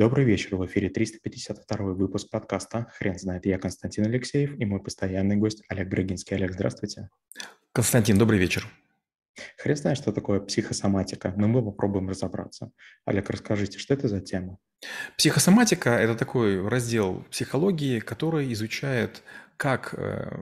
Добрый вечер, в эфире 352 выпуск подкаста «Хрен знает». Я Константин Алексеев и мой постоянный гость Олег Брагинский. Олег, здравствуйте. Константин, добрый вечер. Хрен знает, что такое психосоматика, но мы попробуем разобраться. Олег, расскажите, что это за тема? Психосоматика – это такой раздел психологии, который изучает, как э,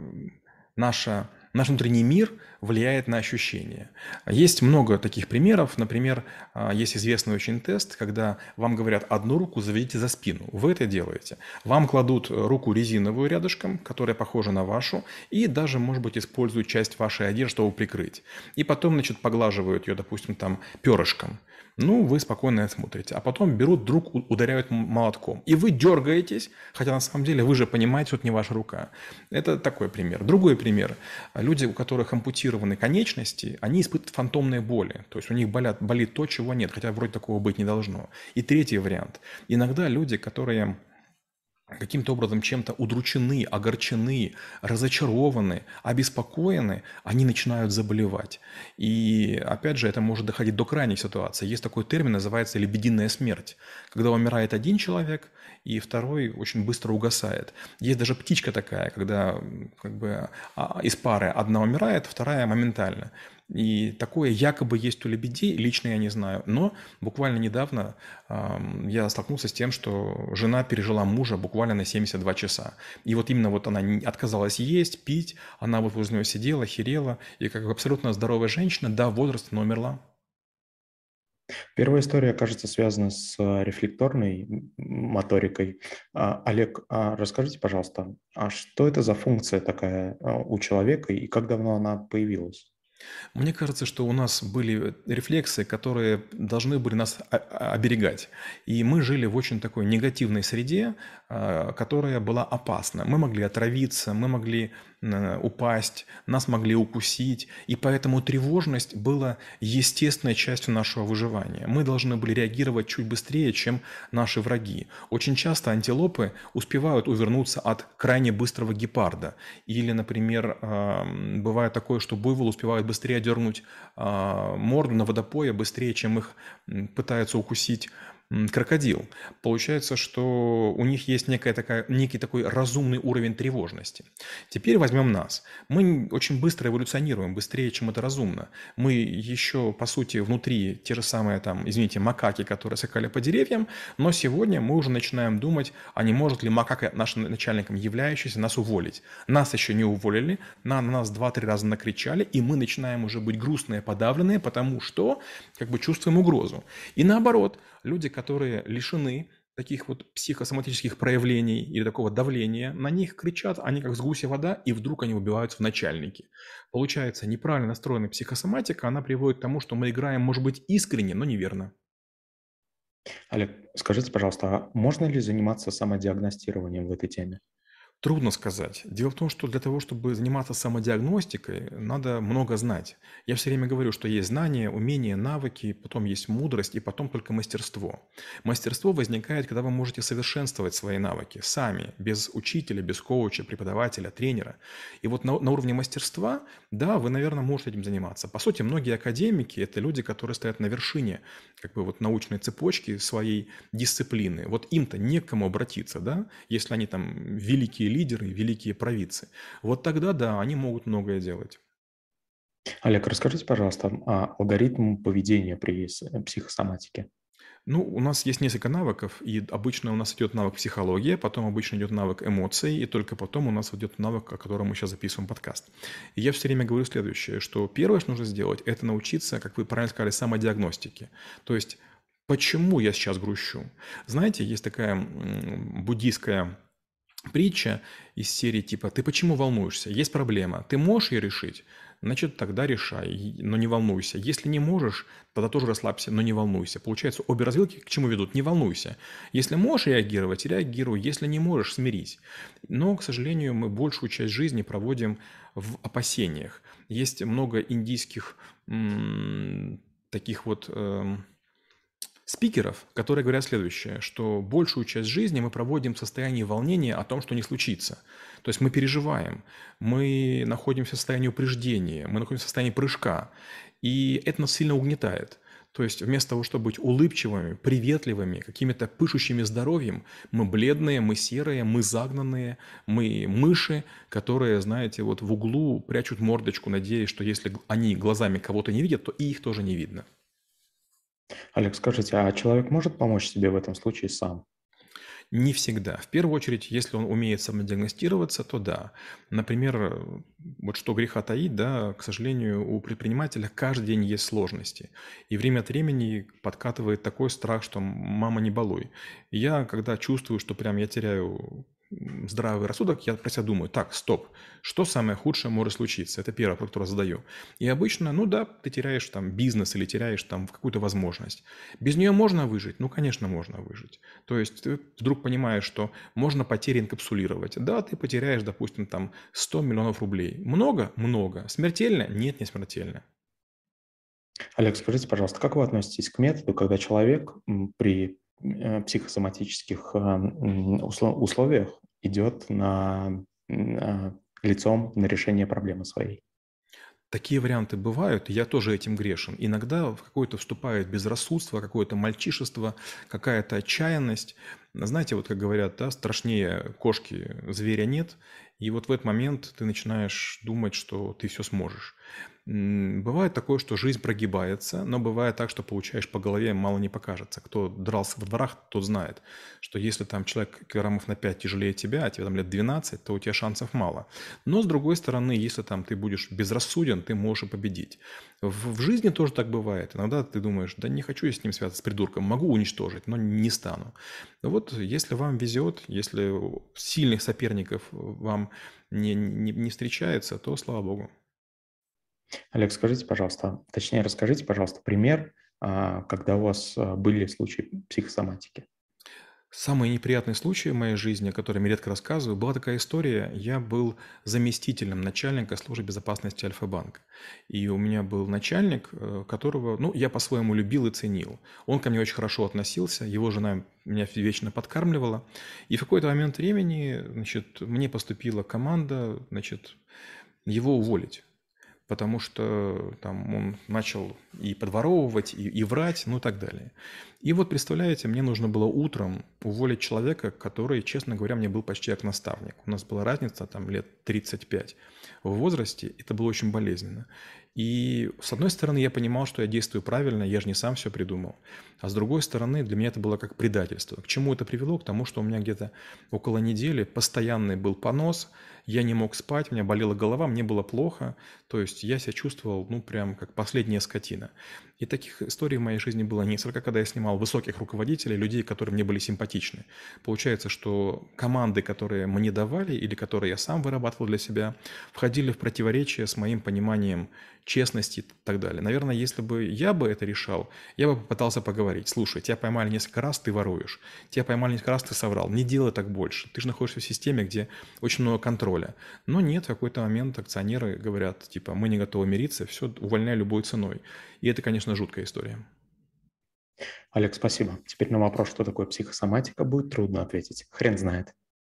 наша наш внутренний мир влияет на ощущения. Есть много таких примеров. Например, а, есть известный очень тест, когда вам говорят одну руку заведите за спину. Вы это делаете. Вам кладут руку резиновую рядышком, которая похожа на вашу, и даже, может быть, используют часть вашей одежды, чтобы прикрыть. И потом, значит, поглаживают ее, допустим, там перышком. Ну, вы спокойно смотрите. А потом берут, друг ударяют молотком. И вы дергаетесь, хотя на самом деле вы же понимаете, что это не ваша рука. Это такой пример. Другой пример. Люди, у которых ампутированы конечности, они испытывают фантомные боли. То есть у них болят, болит то, чего нет, хотя вроде такого быть не должно. И третий вариант. Иногда люди, которые каким-то образом чем-то удручены, огорчены, разочарованы, обеспокоены, они начинают заболевать. И опять же, это может доходить до крайних ситуаций. Есть такой термин, называется лебединая смерть, когда умирает один человек, и второй очень быстро угасает. Есть даже птичка такая, когда как бы, а, из пары одна умирает, вторая моментально. И такое якобы есть у лебедей, лично я не знаю. Но буквально недавно э, я столкнулся с тем, что жена пережила мужа буквально на 72 часа. И вот именно вот она отказалась есть, пить, она вот возле него сидела, херела, и как абсолютно здоровая женщина, да, возраст, но умерла. Первая история, кажется, связана с э, рефлекторной моторикой. А, Олег, а расскажите, пожалуйста, а что это за функция такая а, у человека и как давно она появилась? Мне кажется, что у нас были рефлексы, которые должны были нас оберегать. И мы жили в очень такой негативной среде, а, которая была опасна. Мы могли отравиться, мы могли упасть, нас могли укусить, и поэтому тревожность была естественной частью нашего выживания. Мы должны были реагировать чуть быстрее, чем наши враги. Очень часто антилопы успевают увернуться от крайне быстрого гепарда. Или, например, бывает такое, что буйвол успевает быстрее дернуть а, морду на водопое, быстрее, чем их пытаются укусить крокодил. Получается, что у них есть некая такая, некий такой разумный уровень тревожности. Теперь возьмем нас. Мы очень быстро эволюционируем, быстрее, чем это разумно. Мы еще, по сути, внутри те же самые, там, извините, макаки, которые скакали по деревьям, но сегодня мы уже начинаем думать, а не может ли макака, нашим начальником являющийся, нас уволить. Нас еще не уволили, на нас два-три раза накричали, и мы начинаем уже быть грустные, подавленные, потому что как бы чувствуем угрозу. И наоборот, люди, которые лишены таких вот психосоматических проявлений или такого давления, на них кричат, они как с гуся вода, и вдруг они убиваются в начальники. Получается, неправильно настроенная психосоматика, она приводит к тому, что мы играем, может быть, искренне, но неверно. Олег, скажите, пожалуйста, а можно ли заниматься самодиагностированием в этой теме? Трудно сказать. Дело в том, что для того, чтобы заниматься самодиагностикой, надо много знать. Я все время говорю, что есть знания, умения, навыки, потом есть мудрость и потом только мастерство. Мастерство возникает, когда вы можете совершенствовать свои навыки сами, без учителя, без коуча, преподавателя, тренера. И вот на, на уровне мастерства, да, вы, наверное, можете этим заниматься. По сути, многие академики – это люди, которые стоят на вершине как бы вот научной цепочки своей дисциплины. Вот им-то не к кому обратиться, да, если они там великие великие лидеры, великие провидцы, вот тогда, да, они могут многое делать. Олег, расскажите, пожалуйста, о алгоритм поведения при психосоматике. Ну, у нас есть несколько навыков, и обычно у нас идет навык психология, потом обычно идет навык эмоций, и только потом у нас идет навык, о котором мы сейчас записываем подкаст. И я все время говорю следующее, что первое, что нужно сделать, это научиться, как вы правильно сказали, самодиагностике. То есть, почему я сейчас грущу? Знаете, есть такая буддийская притча из серии типа «Ты почему волнуешься? Есть проблема. Ты можешь ее решить? Значит, тогда решай, но не волнуйся. Если не можешь, тогда тоже расслабься, но не волнуйся. Получается, обе развилки к чему ведут? Не волнуйся. Если можешь реагировать, реагируй. Если не можешь, смирись. Но, к сожалению, мы большую часть жизни проводим в опасениях. Есть много индийских таких вот... Э- спикеров, которые говорят следующее, что большую часть жизни мы проводим в состоянии волнения о том, что не случится. То есть мы переживаем, мы находимся в состоянии упреждения, мы находимся в состоянии прыжка, и это нас сильно угнетает. То есть вместо того, чтобы быть улыбчивыми, приветливыми, какими-то пышущими здоровьем, мы бледные, мы серые, мы загнанные, мы мыши, которые, знаете, вот в углу прячут мордочку, надеясь, что если они глазами кого-то не видят, то и их тоже не видно. Олег, скажите, а человек может помочь себе в этом случае сам? Не всегда. В первую очередь, если он умеет самодиагностироваться, то да. Например, вот что греха таить, да, к сожалению, у предпринимателя каждый день есть сложности. И время от времени подкатывает такой страх, что мама не балуй. я, когда чувствую, что прям я теряю здравый рассудок, я про себя думаю, так, стоп, что самое худшее может случиться? Это первый вопрос, который задаю. И обычно, ну да, ты теряешь там бизнес или теряешь там какую-то возможность. Без нее можно выжить? Ну, конечно, можно выжить. То есть ты вдруг понимаешь, что можно потери инкапсулировать. Да, ты потеряешь, допустим, там 100 миллионов рублей. Много? Много. Смертельно? Нет, не смертельно. Олег, скажите, пожалуйста, как вы относитесь к методу, когда человек при психосоматических э, условиях идет на, на лицом на решение проблемы своей. Такие варианты бывают, я тоже этим грешен. Иногда в какое-то вступает безрассудство, какое-то мальчишество, какая-то отчаянность. Знаете, вот как говорят, да, страшнее кошки зверя нет. И вот в этот момент ты начинаешь думать, что ты все сможешь. Бывает такое, что жизнь прогибается, но бывает так, что получаешь по голове, мало не покажется. Кто дрался во дворах, тот знает, что если там человек килограммов на 5 тяжелее тебя, а тебе там лет 12, то у тебя шансов мало. Но с другой стороны, если там ты будешь безрассуден, ты можешь и победить. В, в жизни тоже так бывает. Иногда ты думаешь, да не хочу я с ним связаться, с придурком, могу уничтожить, но не стану. Вот если вам везет, если сильных соперников вам не, не, не встречается, то слава богу. Олег, скажите, пожалуйста, точнее расскажите, пожалуйста, пример, а, когда у вас а, были случаи психосоматики. Самый неприятный случай в моей жизни, о котором я редко рассказываю, была такая история. Я был заместителем начальника службы безопасности Альфа-банка. И у меня был начальник, э, которого, ну, я по-своему любил и ценил. Он ко мне очень хорошо относился, его жена меня вечно подкармливала. И в какой-то момент времени, значит, мне поступила команда, значит, его уволить потому что там он начал и подворовывать, и, и врать, ну и так далее. И вот, представляете, мне нужно было утром уволить человека, который, честно говоря, мне был почти как наставник. У нас была разница там лет 35 в возрасте, это было очень болезненно. И с одной стороны, я понимал, что я действую правильно, я же не сам все придумал. А с другой стороны, для меня это было как предательство. К чему это привело? К тому, что у меня где-то около недели постоянный был понос, я не мог спать, у меня болела голова, мне было плохо. То есть я себя чувствовал, ну, прям как последняя скотина. И таких историй в моей жизни было несколько, когда я снимал высоких руководителей, людей, которые мне были симпатичны. Получается, что команды, которые мне давали или которые я сам вырабатывал для себя, входили в противоречие с моим пониманием честности и так далее. Наверное, если бы я бы это решал, я бы попытался поговорить. Слушай, тебя поймали несколько раз, ты воруешь. Тебя поймали несколько раз, ты соврал. Не делай так больше. Ты же находишься в системе, где очень много контроля. Но нет, в какой-то момент акционеры говорят, типа, мы не готовы мириться, все, увольняй любой ценой. И это, конечно, жуткая история. Олег, спасибо. Теперь на вопрос, что такое психосоматика, будет трудно ответить. Хрен знает.